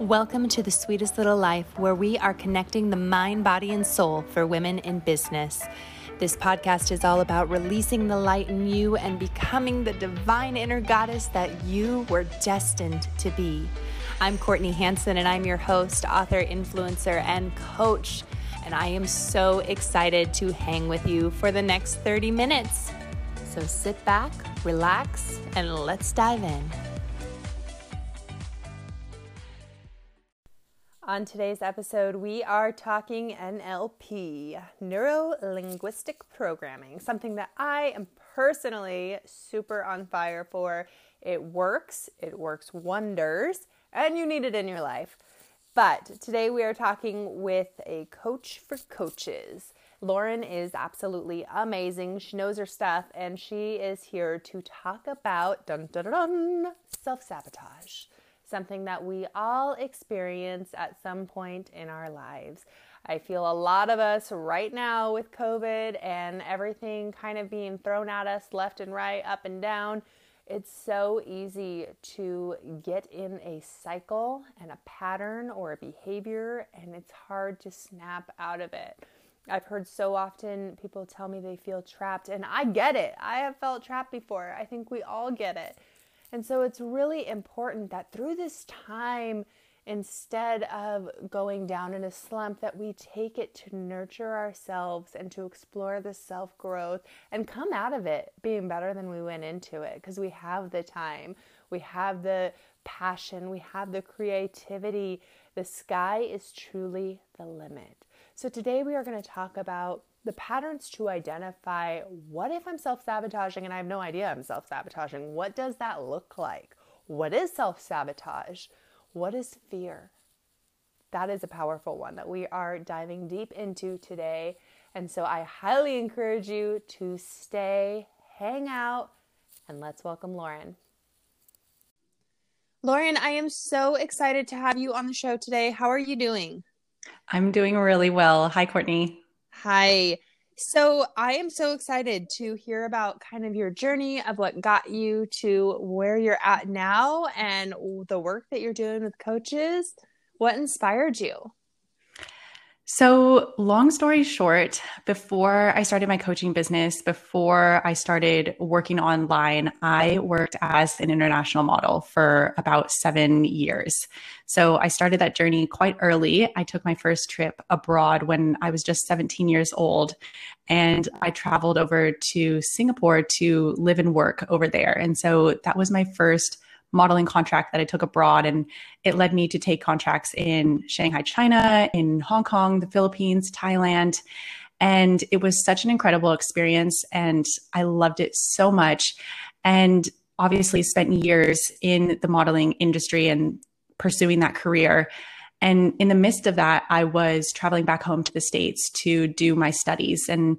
Welcome to the sweetest little life where we are connecting the mind, body, and soul for women in business. This podcast is all about releasing the light in you and becoming the divine inner goddess that you were destined to be. I'm Courtney Hanson, and I'm your host, author, influencer, and coach. And I am so excited to hang with you for the next 30 minutes. So sit back, relax, and let's dive in. On today's episode, we are talking NLP, neuro linguistic programming, something that I am personally super on fire for. It works, it works wonders, and you need it in your life. But today we are talking with a coach for coaches. Lauren is absolutely amazing. She knows her stuff and she is here to talk about dun, dun, dun, self sabotage something that we all experience at some point in our lives. I feel a lot of us right now with COVID and everything kind of being thrown at us left and right, up and down. It's so easy to get in a cycle and a pattern or a behavior, and it's hard to snap out of it. I've heard so often people tell me they feel trapped, and I get it. I have felt trapped before. I think we all get it. And so it's really important that through this time, instead of going down in a slump, that we take it to nurture ourselves and to explore the self growth and come out of it being better than we went into it because we have the time, we have the passion, we have the creativity. The sky is truly the limit. So today we are going to talk about the patterns to identify what if I'm self sabotaging and I have no idea I'm self sabotaging? What does that look like? What is self sabotage? What is fear? That is a powerful one that we are diving deep into today. And so I highly encourage you to stay, hang out, and let's welcome Lauren. Lauren, I am so excited to have you on the show today. How are you doing? I'm doing really well. Hi, Courtney. Hi. So I am so excited to hear about kind of your journey of what got you to where you're at now and the work that you're doing with coaches. What inspired you? So, long story short, before I started my coaching business, before I started working online, I worked as an international model for about seven years. So, I started that journey quite early. I took my first trip abroad when I was just 17 years old, and I traveled over to Singapore to live and work over there. And so, that was my first modeling contract that I took abroad. And it led me to take contracts in Shanghai, China, in Hong Kong, the Philippines, Thailand. And it was such an incredible experience. And I loved it so much. And obviously, spent years in the modeling industry and pursuing that career. And in the midst of that, I was traveling back home to the States to do my studies. And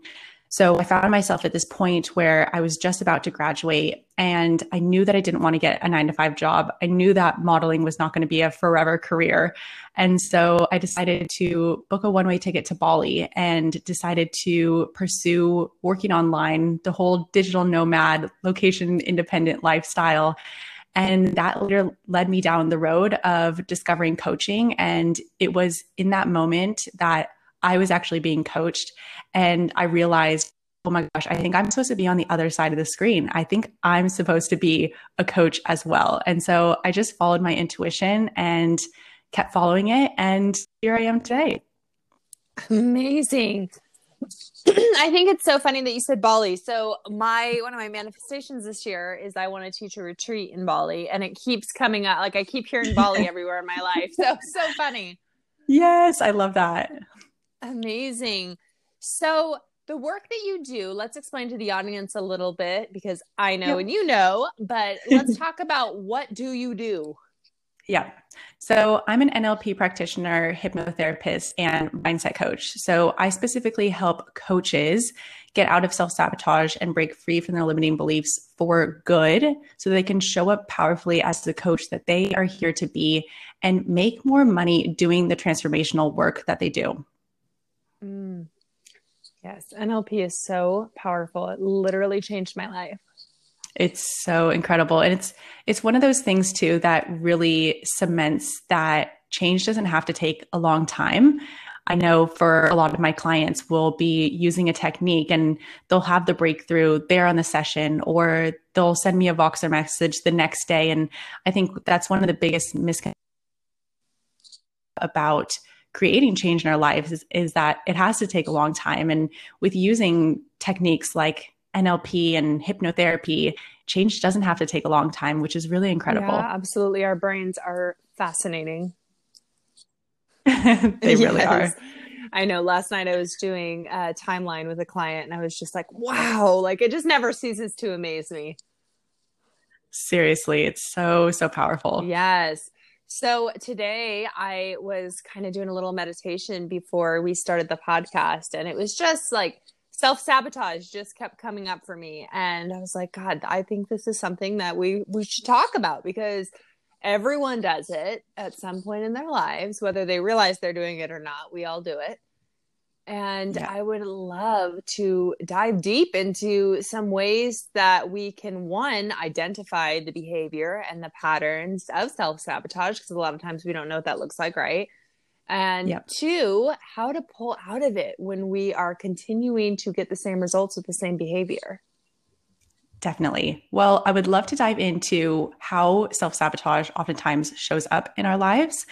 so I found myself at this point where I was just about to graduate and I knew that I didn't want to get a nine to five job. I knew that modeling was not going to be a forever career. And so I decided to book a one way ticket to Bali and decided to pursue working online, the whole digital nomad, location independent lifestyle. And that later led me down the road of discovering coaching. And it was in that moment that I was actually being coached. And I realized, oh my gosh, I think I'm supposed to be on the other side of the screen. I think I'm supposed to be a coach as well. And so I just followed my intuition and kept following it. And here I am today. Amazing. I think it's so funny that you said Bali. So my one of my manifestations this year is I want to teach a retreat in Bali and it keeps coming up like I keep hearing Bali everywhere in my life. So so funny. Yes, I love that. Amazing. So, the work that you do, let's explain to the audience a little bit because I know yep. and you know, but let's talk about what do you do? Yeah. So I'm an NLP practitioner, hypnotherapist, and mindset coach. So I specifically help coaches get out of self sabotage and break free from their limiting beliefs for good so they can show up powerfully as the coach that they are here to be and make more money doing the transformational work that they do. Mm. Yes, NLP is so powerful. It literally changed my life. It's so incredible. And it's it's one of those things too that really cements that change doesn't have to take a long time. I know for a lot of my clients will be using a technique and they'll have the breakthrough there on the session or they'll send me a Voxer message the next day. And I think that's one of the biggest misconceptions about creating change in our lives is, is that it has to take a long time. And with using techniques like NLP and hypnotherapy, change doesn't have to take a long time, which is really incredible. Yeah, absolutely. Our brains are fascinating. they really yes. are. I know last night I was doing a timeline with a client and I was just like, wow, like it just never ceases to amaze me. Seriously, it's so, so powerful. Yes. So today I was kind of doing a little meditation before we started the podcast, and it was just like self sabotage just kept coming up for me. And I was like, God, I think this is something that we, we should talk about because everyone does it at some point in their lives, whether they realize they're doing it or not. We all do it. And yeah. I would love to dive deep into some ways that we can, one, identify the behavior and the patterns of self sabotage, because a lot of times we don't know what that looks like, right? And yep. two, how to pull out of it when we are continuing to get the same results with the same behavior. Definitely. Well, I would love to dive into how self sabotage oftentimes shows up in our lives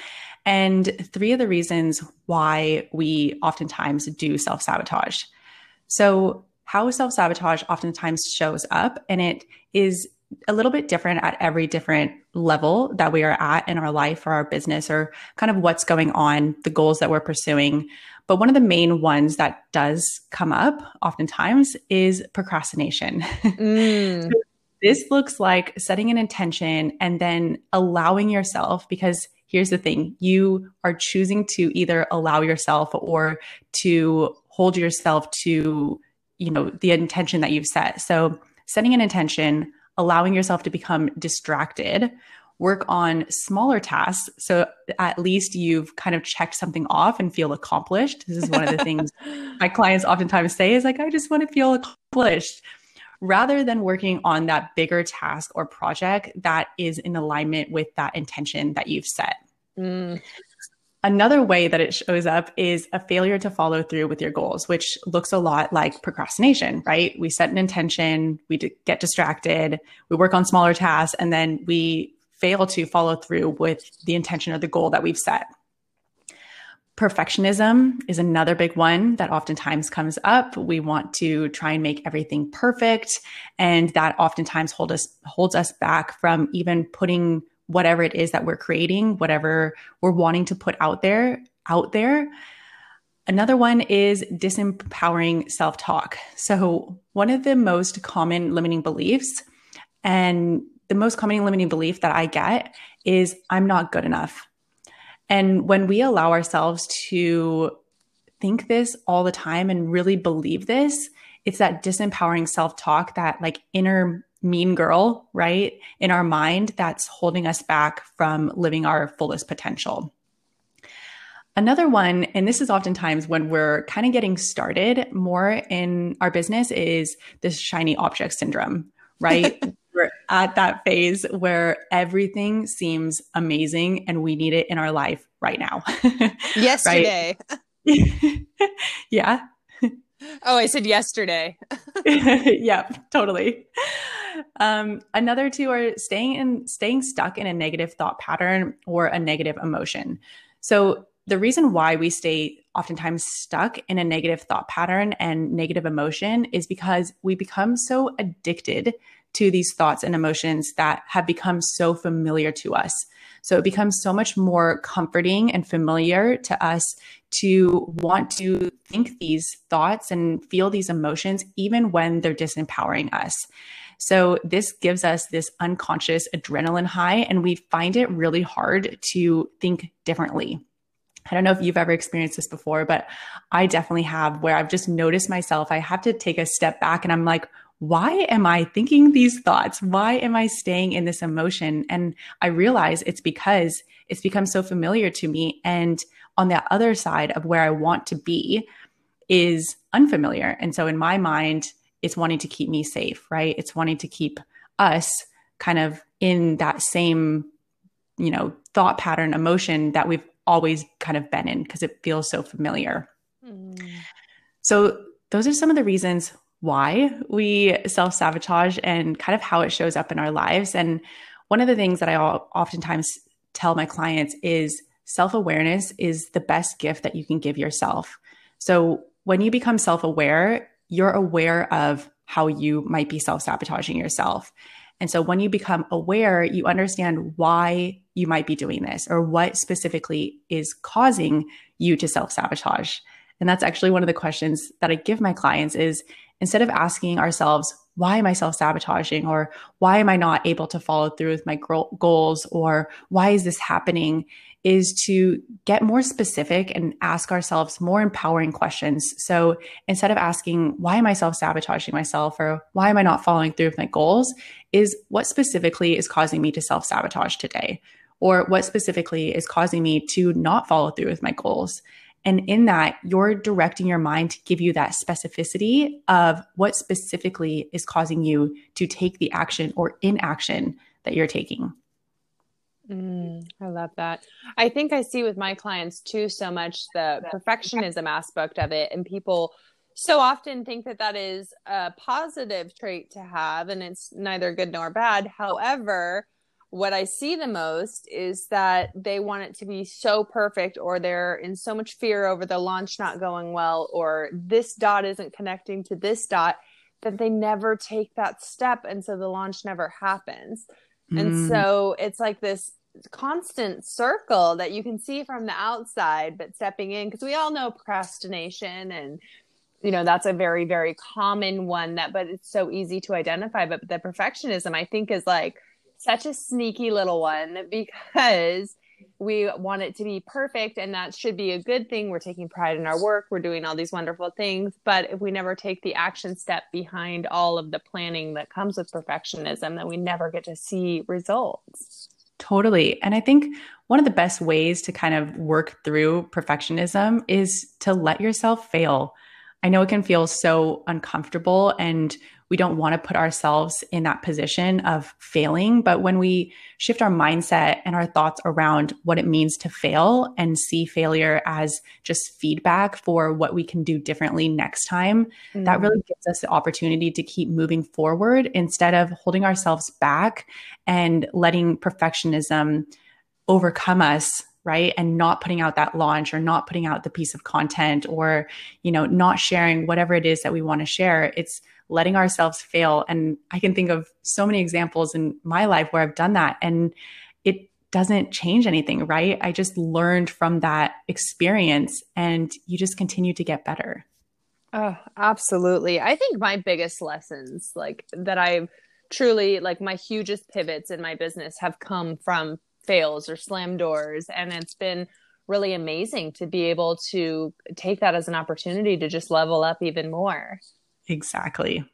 and three of the reasons why we oftentimes do self sabotage. So, how self sabotage oftentimes shows up, and it is a little bit different at every different level that we are at in our life or our business or kind of what's going on, the goals that we're pursuing. But one of the main ones that does come up oftentimes is procrastination. Mm. so this looks like setting an intention and then allowing yourself, because here's the thing. You are choosing to either allow yourself or to hold yourself to you know the intention that you've set. So setting an intention allowing yourself to become distracted work on smaller tasks. So at least you've kind of checked something off and feel accomplished. This is one of the things my clients oftentimes say is like i just want to feel accomplished rather than working on that bigger task or project that is in alignment with that intention that you've set. Mm. Another way that it shows up is a failure to follow through with your goals, which looks a lot like procrastination, right? We set an intention, we get distracted, we work on smaller tasks, and then we fail to follow through with the intention or the goal that we've set. Perfectionism is another big one that oftentimes comes up. We want to try and make everything perfect, and that oftentimes hold us holds us back from even putting whatever it is that we're creating, whatever we're wanting to put out there, out there. Another one is disempowering self-talk. So, one of the most common limiting beliefs and the most common limiting belief that I get is I'm not good enough. And when we allow ourselves to think this all the time and really believe this, it's that disempowering self talk, that like inner mean girl, right, in our mind that's holding us back from living our fullest potential. Another one, and this is oftentimes when we're kind of getting started more in our business, is this shiny object syndrome, right? we're at that phase where everything seems amazing and we need it in our life right now. Yesterday. yeah. Oh, I said yesterday. yeah, totally. Um, another two are staying in staying stuck in a negative thought pattern or a negative emotion. So the reason why we stay oftentimes stuck in a negative thought pattern and negative emotion is because we become so addicted to these thoughts and emotions that have become so familiar to us. So it becomes so much more comforting and familiar to us to want to think these thoughts and feel these emotions, even when they're disempowering us. So this gives us this unconscious adrenaline high, and we find it really hard to think differently. I don't know if you've ever experienced this before, but I definitely have where I've just noticed myself. I have to take a step back and I'm like, why am I thinking these thoughts? Why am I staying in this emotion? And I realize it's because it's become so familiar to me. And on the other side of where I want to be is unfamiliar. And so in my mind, it's wanting to keep me safe, right? It's wanting to keep us kind of in that same, you know, thought pattern, emotion that we've always kind of been in because it feels so familiar. Mm. So, those are some of the reasons why we self sabotage and kind of how it shows up in our lives. And one of the things that I oftentimes tell my clients is self awareness is the best gift that you can give yourself. So, when you become self aware, you're aware of how you might be self sabotaging yourself. And so when you become aware, you understand why you might be doing this or what specifically is causing you to self sabotage. And that's actually one of the questions that I give my clients is instead of asking ourselves, why am I self sabotaging? Or why am I not able to follow through with my goals? Or why is this happening? Is to get more specific and ask ourselves more empowering questions. So instead of asking, why am I self sabotaging myself? Or why am I not following through with my goals? Is what specifically is causing me to self sabotage today? Or what specifically is causing me to not follow through with my goals? And in that, you're directing your mind to give you that specificity of what specifically is causing you to take the action or inaction that you're taking. Mm, I love that. I think I see with my clients too so much the perfectionism aspect of it, and people so often think that that is a positive trait to have, and it's neither good nor bad. However, what I see the most is that they want it to be so perfect, or they're in so much fear over the launch not going well, or this dot isn't connecting to this dot that they never take that step. And so the launch never happens. Mm. And so it's like this constant circle that you can see from the outside, but stepping in, because we all know procrastination and you know that's a very very common one that but it's so easy to identify but the perfectionism i think is like such a sneaky little one because we want it to be perfect and that should be a good thing. We're taking pride in our work, we're doing all these wonderful things. But if we never take the action step behind all of the planning that comes with perfectionism, then we never get to see results. Totally. And I think one of the best ways to kind of work through perfectionism is to let yourself fail. I know it can feel so uncomfortable and we don't want to put ourselves in that position of failing. But when we shift our mindset and our thoughts around what it means to fail and see failure as just feedback for what we can do differently next time, mm-hmm. that really gives us the opportunity to keep moving forward instead of holding ourselves back and letting perfectionism overcome us right and not putting out that launch or not putting out the piece of content or you know not sharing whatever it is that we want to share it's letting ourselves fail. And I can think of so many examples in my life where I've done that and it doesn't change anything, right? I just learned from that experience and you just continue to get better. Oh, absolutely. I think my biggest lessons, like that I've truly, like my hugest pivots in my business have come from fails or slam doors. And it's been really amazing to be able to take that as an opportunity to just level up even more. Exactly.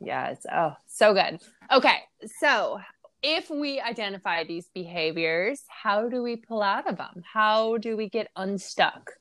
Yes. Oh, so good. Okay. So, if we identify these behaviors, how do we pull out of them? How do we get unstuck?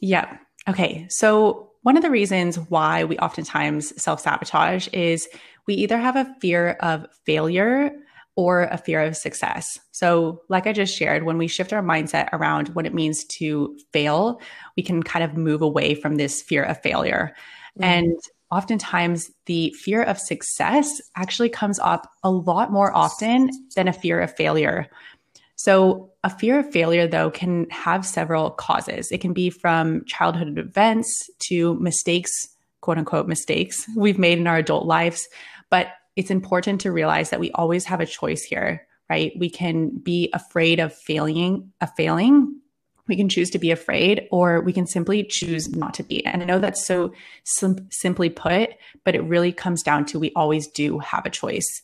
Yeah. Okay. So, one of the reasons why we oftentimes self sabotage is we either have a fear of failure or a fear of success. So, like I just shared, when we shift our mindset around what it means to fail, we can kind of move away from this fear of failure. Mm-hmm. And oftentimes the fear of success actually comes up a lot more often than a fear of failure. So, a fear of failure, though, can have several causes. It can be from childhood events to mistakes, quote unquote, mistakes we've made in our adult lives. But it's important to realize that we always have a choice here, right? We can be afraid of failing, of failing, we can choose to be afraid or we can simply choose not to be. And I know that's so sim- simply put, but it really comes down to we always do have a choice.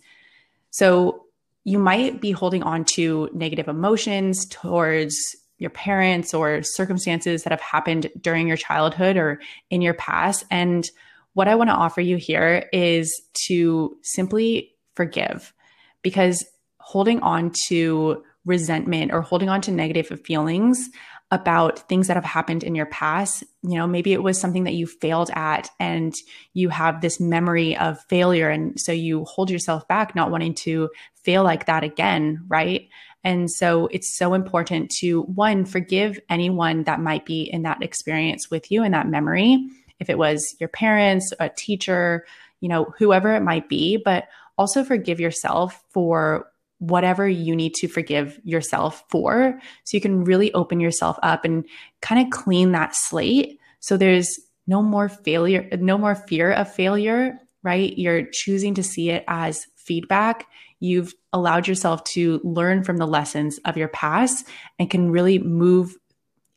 So you might be holding on to negative emotions towards your parents or circumstances that have happened during your childhood or in your past. And what I want to offer you here is to simply forgive because holding on to resentment or holding on to negative feelings about things that have happened in your past. You know, maybe it was something that you failed at and you have this memory of failure. And so you hold yourself back, not wanting to fail like that again. Right. And so it's so important to one, forgive anyone that might be in that experience with you in that memory. If it was your parents, a teacher, you know, whoever it might be, but also forgive yourself for whatever you need to forgive yourself for. So you can really open yourself up and kind of clean that slate. So there's no more failure, no more fear of failure, right? You're choosing to see it as feedback. You've allowed yourself to learn from the lessons of your past and can really move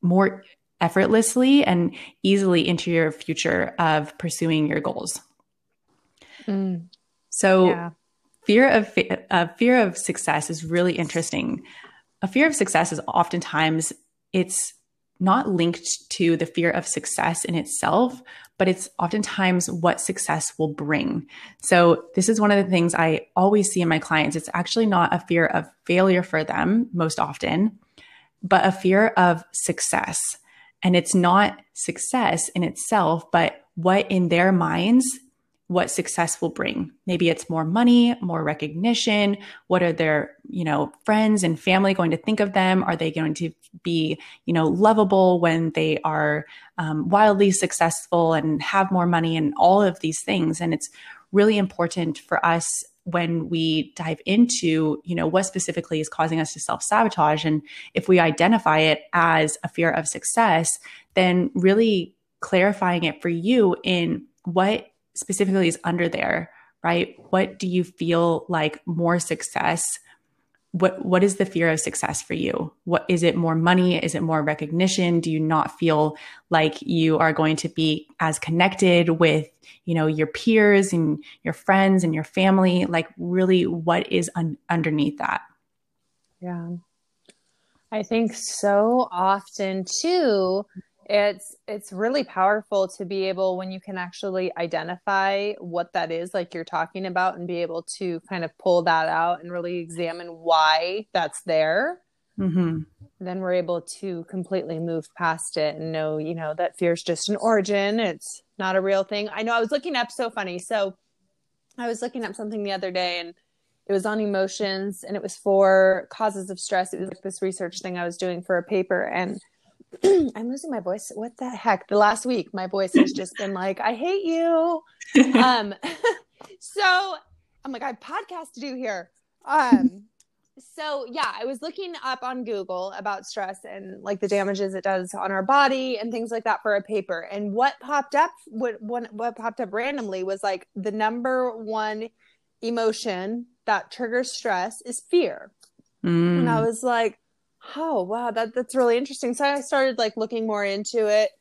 more effortlessly and easily into your future of pursuing your goals. Mm. So, yeah fear of uh, fear of success is really interesting. A fear of success is oftentimes it's not linked to the fear of success in itself, but it's oftentimes what success will bring. So, this is one of the things I always see in my clients. It's actually not a fear of failure for them most often, but a fear of success. And it's not success in itself, but what in their minds what success will bring. Maybe it's more money, more recognition. What are their, you know, friends and family going to think of them? Are they going to be, you know, lovable when they are um, wildly successful and have more money and all of these things? And it's really important for us when we dive into, you know, what specifically is causing us to self sabotage. And if we identify it as a fear of success, then really clarifying it for you in what specifically is under there, right? What do you feel like more success? What what is the fear of success for you? What is it more money? Is it more recognition? Do you not feel like you are going to be as connected with, you know, your peers and your friends and your family? Like really what is un- underneath that? Yeah. I think so often too it's it's really powerful to be able when you can actually identify what that is like you're talking about and be able to kind of pull that out and really examine why that's there. Mm-hmm. then we're able to completely move past it and know you know that fear is just an origin. It's not a real thing. I know i was looking up so funny. So i was looking up something the other day and it was on emotions and it was for causes of stress. It was like this research thing i was doing for a paper and I'm losing my voice. What the heck? The last week, my voice has just been like, I hate you. um, so I'm like, I have podcast to do here. Um, so yeah, I was looking up on Google about stress and like the damages it does on our body and things like that for a paper. And what popped up, what what, what popped up randomly was like the number one emotion that triggers stress is fear. Mm. And I mm. was like, oh wow. That that's really interesting. So i started like looking more into it.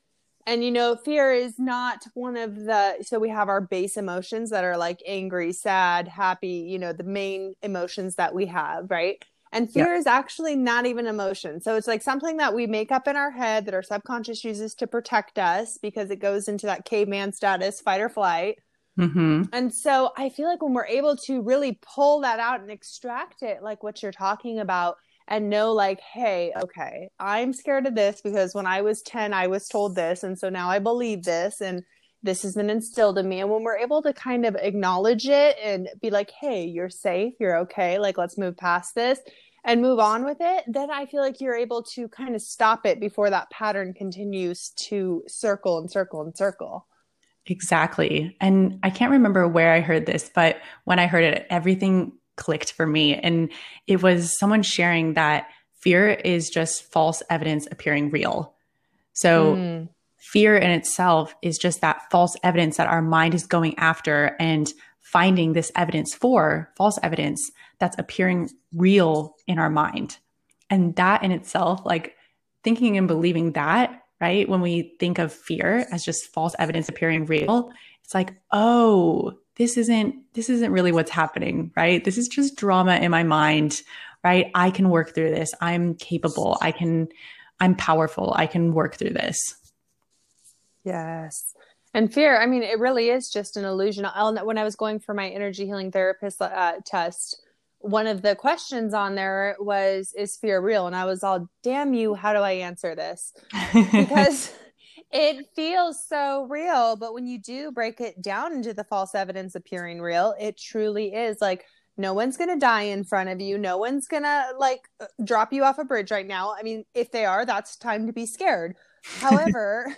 And you know fear is not one of the so we have our base emotions that are like angry sad happy you know the main emotions that we have right? And fear yep. is actually not even emotion. So it's like something that we make up in our head that our subconscious uses to protect us because it goes into that caveman status fight or flight. Mm-hmm. and so i feel like when we're able to really pull that out and extract it like what you're talking about and know like hey okay i'm scared of this because when i was 10 i was told this and so now i believe this and this has been instilled in me and when we're able to kind of acknowledge it and be like hey you're safe you're okay like let's move past this and move on with it then i feel like you're able to kind of stop it before that pattern continues to circle and circle and circle Exactly. And I can't remember where I heard this, but when I heard it, everything clicked for me. And it was someone sharing that fear is just false evidence appearing real. So, mm. fear in itself is just that false evidence that our mind is going after and finding this evidence for false evidence that's appearing real in our mind. And that in itself, like thinking and believing that, right? When we think of fear as just false evidence appearing real, it's like, oh, this isn't this isn't really what's happening, right? This is just drama in my mind, right? I can work through this. I'm capable. I can I'm powerful. I can work through this. Yes. And fear, I mean, it really is just an illusion. I'll, When I was going for my energy healing therapist uh, test, one of the questions on there was, Is fear real? And I was all, Damn you, how do I answer this? Because it feels so real but when you do break it down into the false evidence appearing real it truly is like no one's going to die in front of you. No one's going to like uh, drop you off a bridge right now. I mean, if they are, that's time to be scared. However,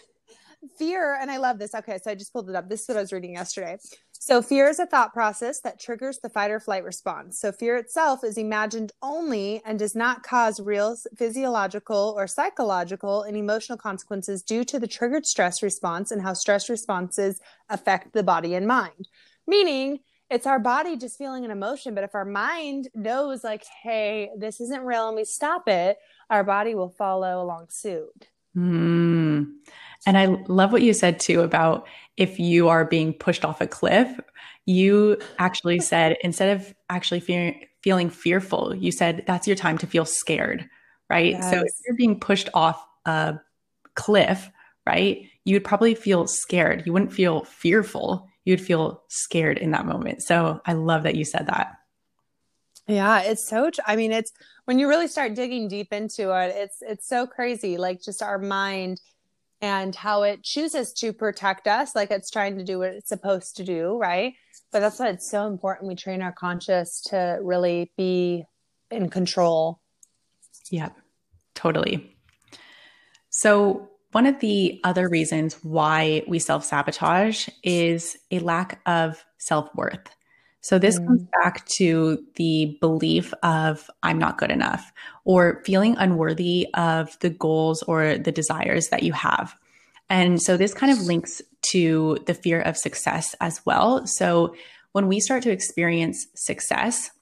fear, and I love this. Okay, so I just pulled it up. This is what I was reading yesterday. So, fear is a thought process that triggers the fight or flight response. So, fear itself is imagined only and does not cause real physiological or psychological and emotional consequences due to the triggered stress response and how stress responses affect the body and mind. Meaning, it's our body just feeling an emotion, but if our mind knows, like, hey, this isn't real and we stop it, our body will follow along suit. Mm. And I love what you said too about if you are being pushed off a cliff, you actually said instead of actually fearing, feeling fearful, you said that's your time to feel scared, right? Yes. So if you're being pushed off a cliff, right, you'd probably feel scared. You wouldn't feel fearful. You'd feel scared in that moment. So I love that you said that. Yeah, it's so I mean it's when you really start digging deep into it, it's it's so crazy like just our mind and how it chooses to protect us like it's trying to do what it's supposed to do right? But that's why it's so important we train our conscious to really be in control. Yeah totally. So one of the other reasons why we self-sabotage is a lack of self-worth so this mm. comes back to the belief of I'm not good enough or feeling unworthy of the goals or the desires that you have. And so this kind of links to the fear of success as well. So when we start to experience success,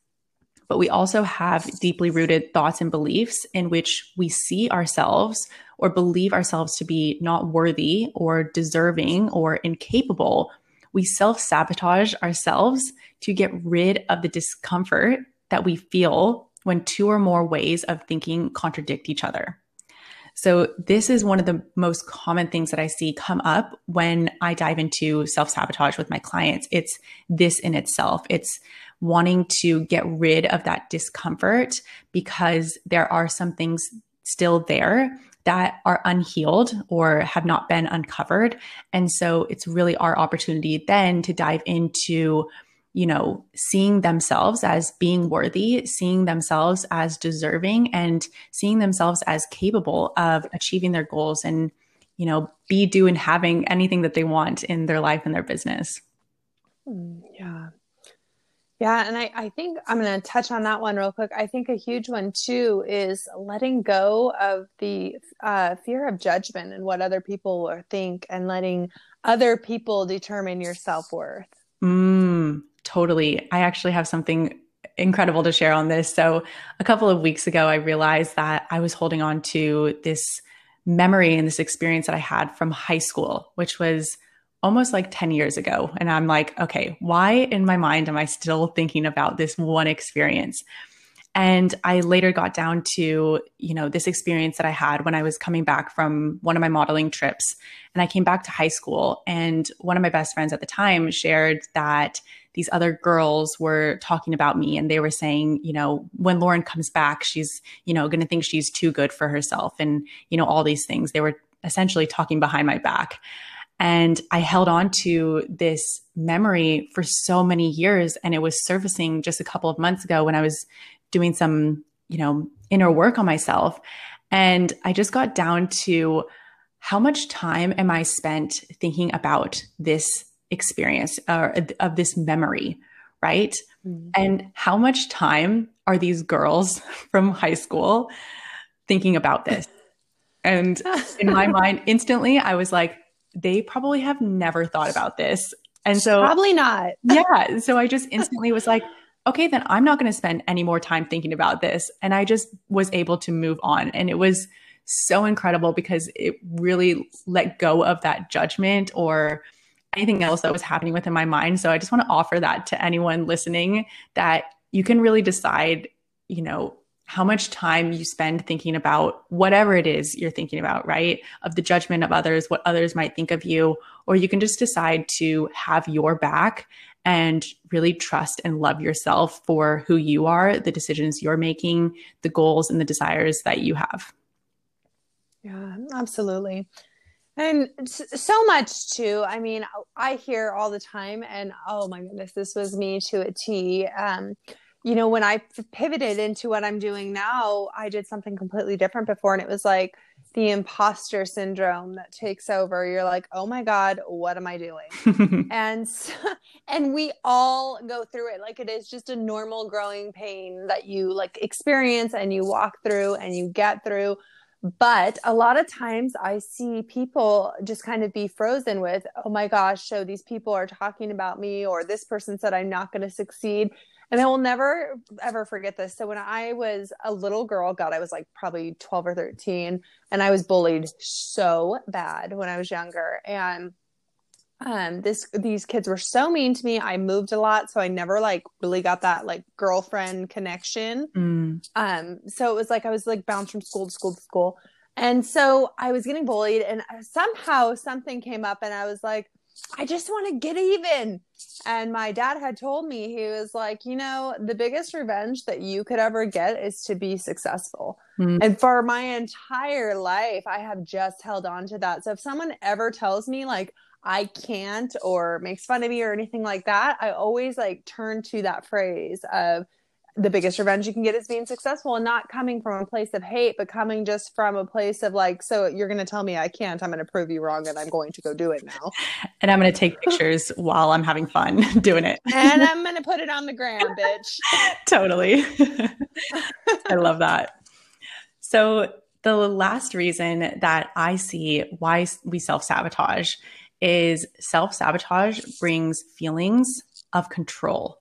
but we also have deeply rooted thoughts and beliefs in which we see ourselves or believe ourselves to be not worthy or deserving or incapable we self sabotage ourselves to get rid of the discomfort that we feel when two or more ways of thinking contradict each other. So, this is one of the most common things that I see come up when I dive into self sabotage with my clients. It's this in itself. It's wanting to get rid of that discomfort because there are some things still there that are unhealed or have not been uncovered. And so it's really our opportunity then to dive into, you know, seeing themselves as being worthy, seeing themselves as deserving, and seeing themselves as capable of achieving their goals and, you know, be, do, and having anything that they want in their life and their business. Hmm, yeah. Yeah, and I, I think I'm going to touch on that one real quick. I think a huge one too is letting go of the uh, fear of judgment and what other people think and letting other people determine your self worth. Mm, totally. I actually have something incredible to share on this. So, a couple of weeks ago, I realized that I was holding on to this memory and this experience that I had from high school, which was almost like 10 years ago. And I'm like, okay, why in my mind am I still thinking about this one experience? And I later got down to, you know, this experience that I had when I was coming back from one of my modeling trips. And I came back to high school. And one of my best friends at the time shared that these other girls were talking about me and they were saying, you know, when Lauren comes back, she's, you know, going to think she's too good for herself and, you know, all these things. They were essentially talking behind my back. And I held on to this memory for so many years. And it was surfacing just a couple of months ago when I was doing some, you know, inner work on myself. And I just got down to how much time am I spent thinking about this experience or of this memory, right? Mm-hmm. And how much time are these girls from high school thinking about this? And in my mind, instantly, I was like, they probably have never thought about this. And so probably not. yeah. So I just instantly was like, okay, then I'm not going to spend any more time thinking about this. And I just was able to move on. And it was so incredible because it really let go of that judgment or anything else that was happening within my mind. So I just want to offer that to anyone listening that you can really decide, you know, how much time you spend thinking about whatever it is you're thinking about, right? Of the judgment of others, what others might think of you, or you can just decide to have your back and really trust and love yourself for who you are, the decisions you're making, the goals and the desires that you have. Yeah, absolutely. And so much too. I mean, I hear all the time, and oh my goodness, this was me to a T. Um, you know, when I pivoted into what I'm doing now, I did something completely different before. And it was like the imposter syndrome that takes over. You're like, oh my God, what am I doing? and, and we all go through it. Like it is just a normal growing pain that you like experience and you walk through and you get through. But a lot of times I see people just kind of be frozen with, oh my gosh, so these people are talking about me, or this person said I'm not going to succeed and I will never ever forget this. So when I was a little girl, God, I was like probably 12 or 13, and I was bullied so bad when I was younger. And um this these kids were so mean to me. I moved a lot, so I never like really got that like girlfriend connection. Mm. Um, so it was like I was like bounced from school to school to school. And so I was getting bullied, and somehow something came up, and I was like, I just want to get even. And my dad had told me, he was like, you know, the biggest revenge that you could ever get is to be successful. Mm-hmm. And for my entire life, I have just held on to that. So if someone ever tells me, like, I can't or makes fun of me or anything like that, I always like turn to that phrase of, the biggest revenge you can get is being successful and not coming from a place of hate, but coming just from a place of like, so you're going to tell me I can't, I'm going to prove you wrong and I'm going to go do it now. And I'm going to take pictures while I'm having fun doing it. and I'm going to put it on the gram, bitch. totally. I love that. So, the last reason that I see why we self sabotage is self sabotage brings feelings of control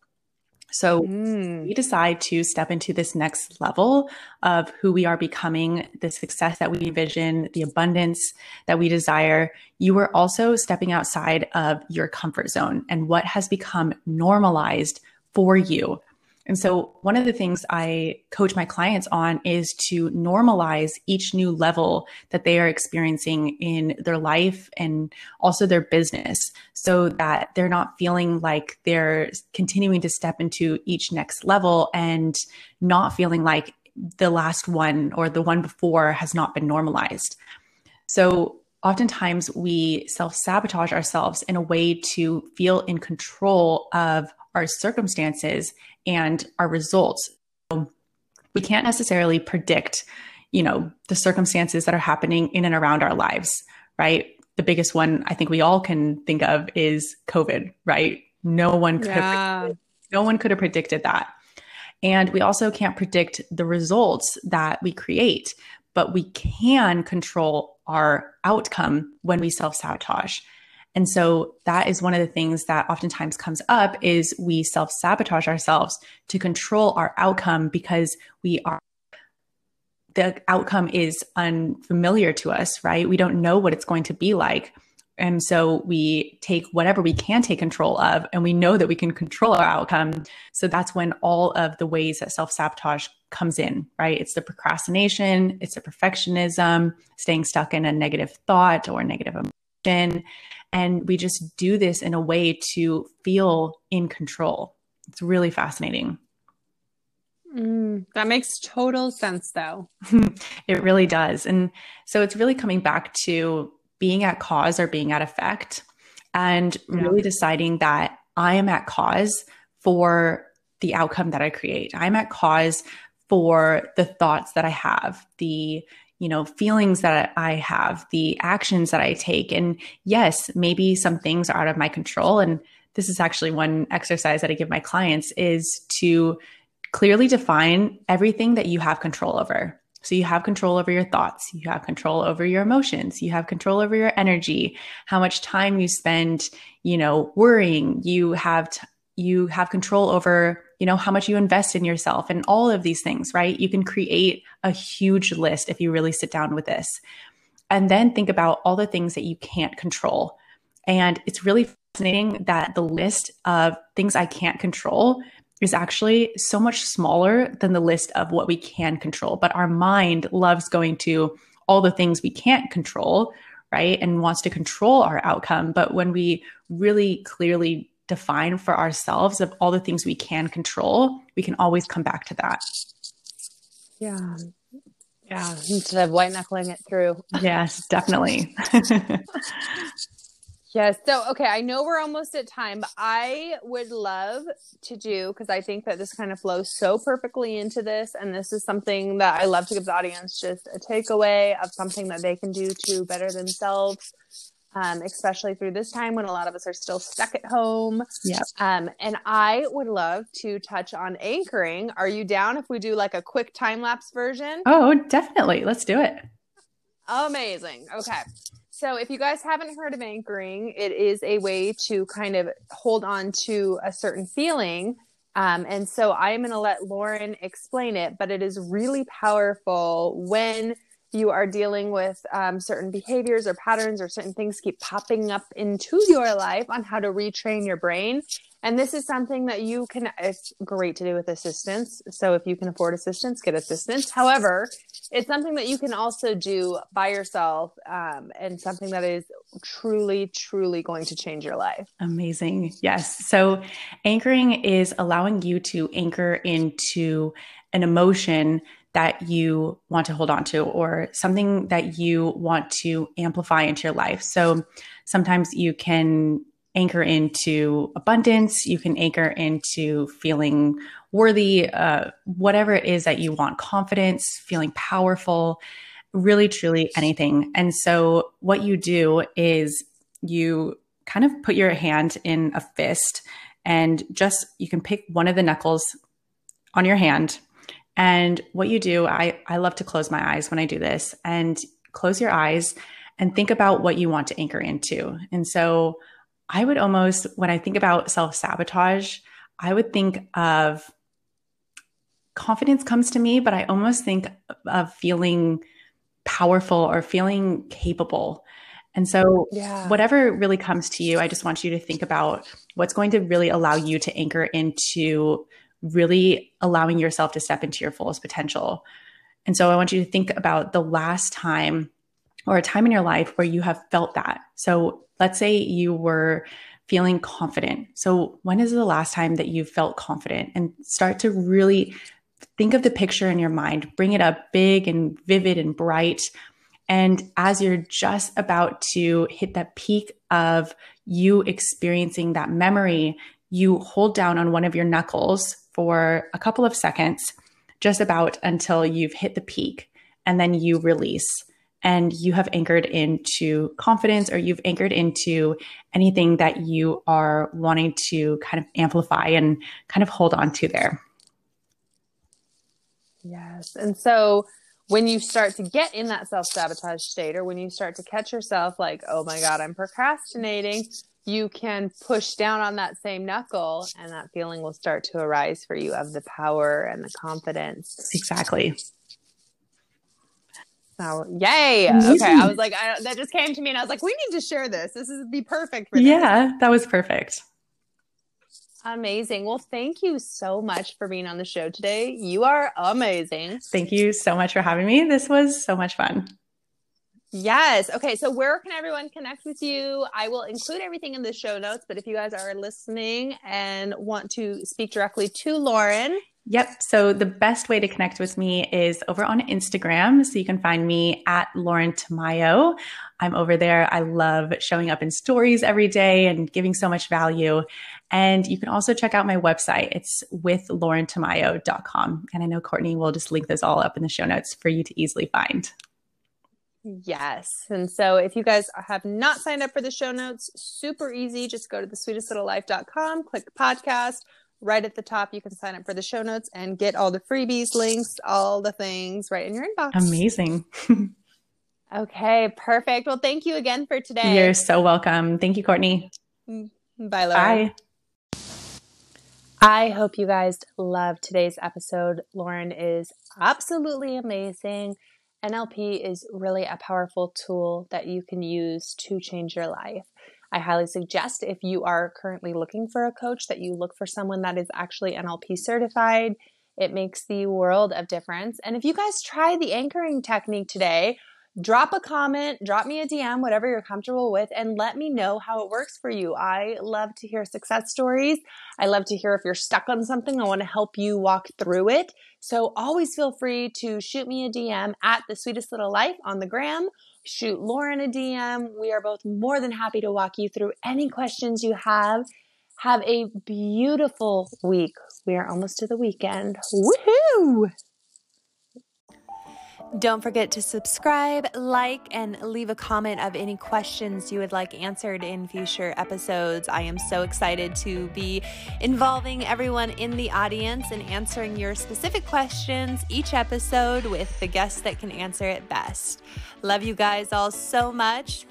so mm. we decide to step into this next level of who we are becoming, the success that we envision, the abundance that we desire. You are also stepping outside of your comfort zone and what has become normalized for you. And so, one of the things I coach my clients on is to normalize each new level that they are experiencing in their life and also their business so that they're not feeling like they're continuing to step into each next level and not feeling like the last one or the one before has not been normalized. So, oftentimes we self sabotage ourselves in a way to feel in control of our circumstances and our results. So we can't necessarily predict, you know, the circumstances that are happening in and around our lives, right? The biggest one I think we all can think of is COVID, right? No one could yeah. have no one could have predicted that. And we also can't predict the results that we create, but we can control our outcome when we self-sabotage. And so that is one of the things that oftentimes comes up is we self-sabotage ourselves to control our outcome because we are the outcome is unfamiliar to us, right? We don't know what it's going to be like. And so we take whatever we can take control of, and we know that we can control our outcome. So that's when all of the ways that self sabotage comes in, right? It's the procrastination, it's the perfectionism, staying stuck in a negative thought or negative emotion. And we just do this in a way to feel in control. It's really fascinating. Mm, that makes total sense, though. it really does. And so it's really coming back to being at cause or being at effect and yeah. really deciding that I am at cause for the outcome that I create. I'm at cause for the thoughts that I have, the you know feelings that i have the actions that i take and yes maybe some things are out of my control and this is actually one exercise that i give my clients is to clearly define everything that you have control over so you have control over your thoughts you have control over your emotions you have control over your energy how much time you spend you know worrying you have t- you have control over you know how much you invest in yourself and all of these things right? You can create a huge list if you really sit down with this. And then think about all the things that you can't control. And it's really fascinating that the list of things i can't control is actually so much smaller than the list of what we can control but our mind loves going to all the things we can't control right and wants to control our outcome but when we really clearly define for ourselves of all the things we can control, we can always come back to that. Yeah. Yeah. Instead of white knuckling it through. Yes, definitely. Yes. So, okay, I know we're almost at time, but I would love to do because I think that this kind of flows so perfectly into this. And this is something that I love to give the audience just a takeaway of something that they can do to better themselves, um, especially through this time when a lot of us are still stuck at home. Yeah. Um, and I would love to touch on anchoring. Are you down if we do like a quick time lapse version? Oh, definitely. Let's do it. Amazing. Okay. So, if you guys haven't heard of anchoring, it is a way to kind of hold on to a certain feeling. Um, and so, I'm going to let Lauren explain it, but it is really powerful when you are dealing with um, certain behaviors or patterns or certain things keep popping up into your life on how to retrain your brain. And this is something that you can, it's great to do with assistance. So if you can afford assistance, get assistance. However, it's something that you can also do by yourself um, and something that is truly, truly going to change your life. Amazing. Yes. So anchoring is allowing you to anchor into an emotion that you want to hold on to or something that you want to amplify into your life. So sometimes you can anchor into abundance, you can anchor into feeling worthy, uh, whatever it is that you want confidence, feeling powerful, really, truly anything. And so what you do is you kind of put your hand in a fist and just you can pick one of the knuckles on your hand and what you do, I, I love to close my eyes when I do this and close your eyes and think about what you want to anchor into. And so I would almost, when I think about self sabotage, I would think of confidence comes to me, but I almost think of feeling powerful or feeling capable. And so, yeah. whatever really comes to you, I just want you to think about what's going to really allow you to anchor into really allowing yourself to step into your fullest potential. And so I want you to think about the last time or a time in your life where you have felt that. So let's say you were feeling confident. So when is the last time that you felt confident and start to really think of the picture in your mind, bring it up big and vivid and bright. And as you're just about to hit that peak of you experiencing that memory, you hold down on one of your knuckles for a couple of seconds, just about until you've hit the peak, and then you release. And you have anchored into confidence or you've anchored into anything that you are wanting to kind of amplify and kind of hold on to there. Yes. And so when you start to get in that self sabotage state, or when you start to catch yourself like, oh my God, I'm procrastinating, you can push down on that same knuckle and that feeling will start to arise for you of the power and the confidence. Exactly. So, yay. Okay. I was like, I, that just came to me and I was like, we need to share this. This is be perfect for Yeah, that was perfect. Amazing. Well, thank you so much for being on the show today. You are amazing. Thank you so much for having me. This was so much fun. Yes. Okay. So, where can everyone connect with you? I will include everything in the show notes, but if you guys are listening and want to speak directly to Lauren, Yep. So the best way to connect with me is over on Instagram. So you can find me at Lauren Tamayo. I'm over there. I love showing up in stories every day and giving so much value. And you can also check out my website. It's with laurentamayo.com. And I know Courtney will just link this all up in the show notes for you to easily find. Yes. And so if you guys have not signed up for the show notes, super easy. Just go to the sweetestlittlelife.com, click podcast. Right at the top, you can sign up for the show notes and get all the freebies, links, all the things right in your inbox. Amazing. okay, perfect. Well, thank you again for today. You're so welcome. Thank you, Courtney. Mm, bye, Lauren. Bye. I hope you guys love today's episode. Lauren is absolutely amazing. NLP is really a powerful tool that you can use to change your life. I highly suggest if you are currently looking for a coach that you look for someone that is actually NLP certified. It makes the world of difference. And if you guys try the anchoring technique today, drop a comment, drop me a DM, whatever you're comfortable with, and let me know how it works for you. I love to hear success stories. I love to hear if you're stuck on something. I want to help you walk through it. So always feel free to shoot me a DM at the sweetest little life on the gram. Shoot Lauren a DM. We are both more than happy to walk you through any questions you have. Have a beautiful week. We are almost to the weekend. Woohoo! Don't forget to subscribe, like, and leave a comment of any questions you would like answered in future episodes. I am so excited to be involving everyone in the audience and answering your specific questions each episode with the guests that can answer it best. Love you guys all so much.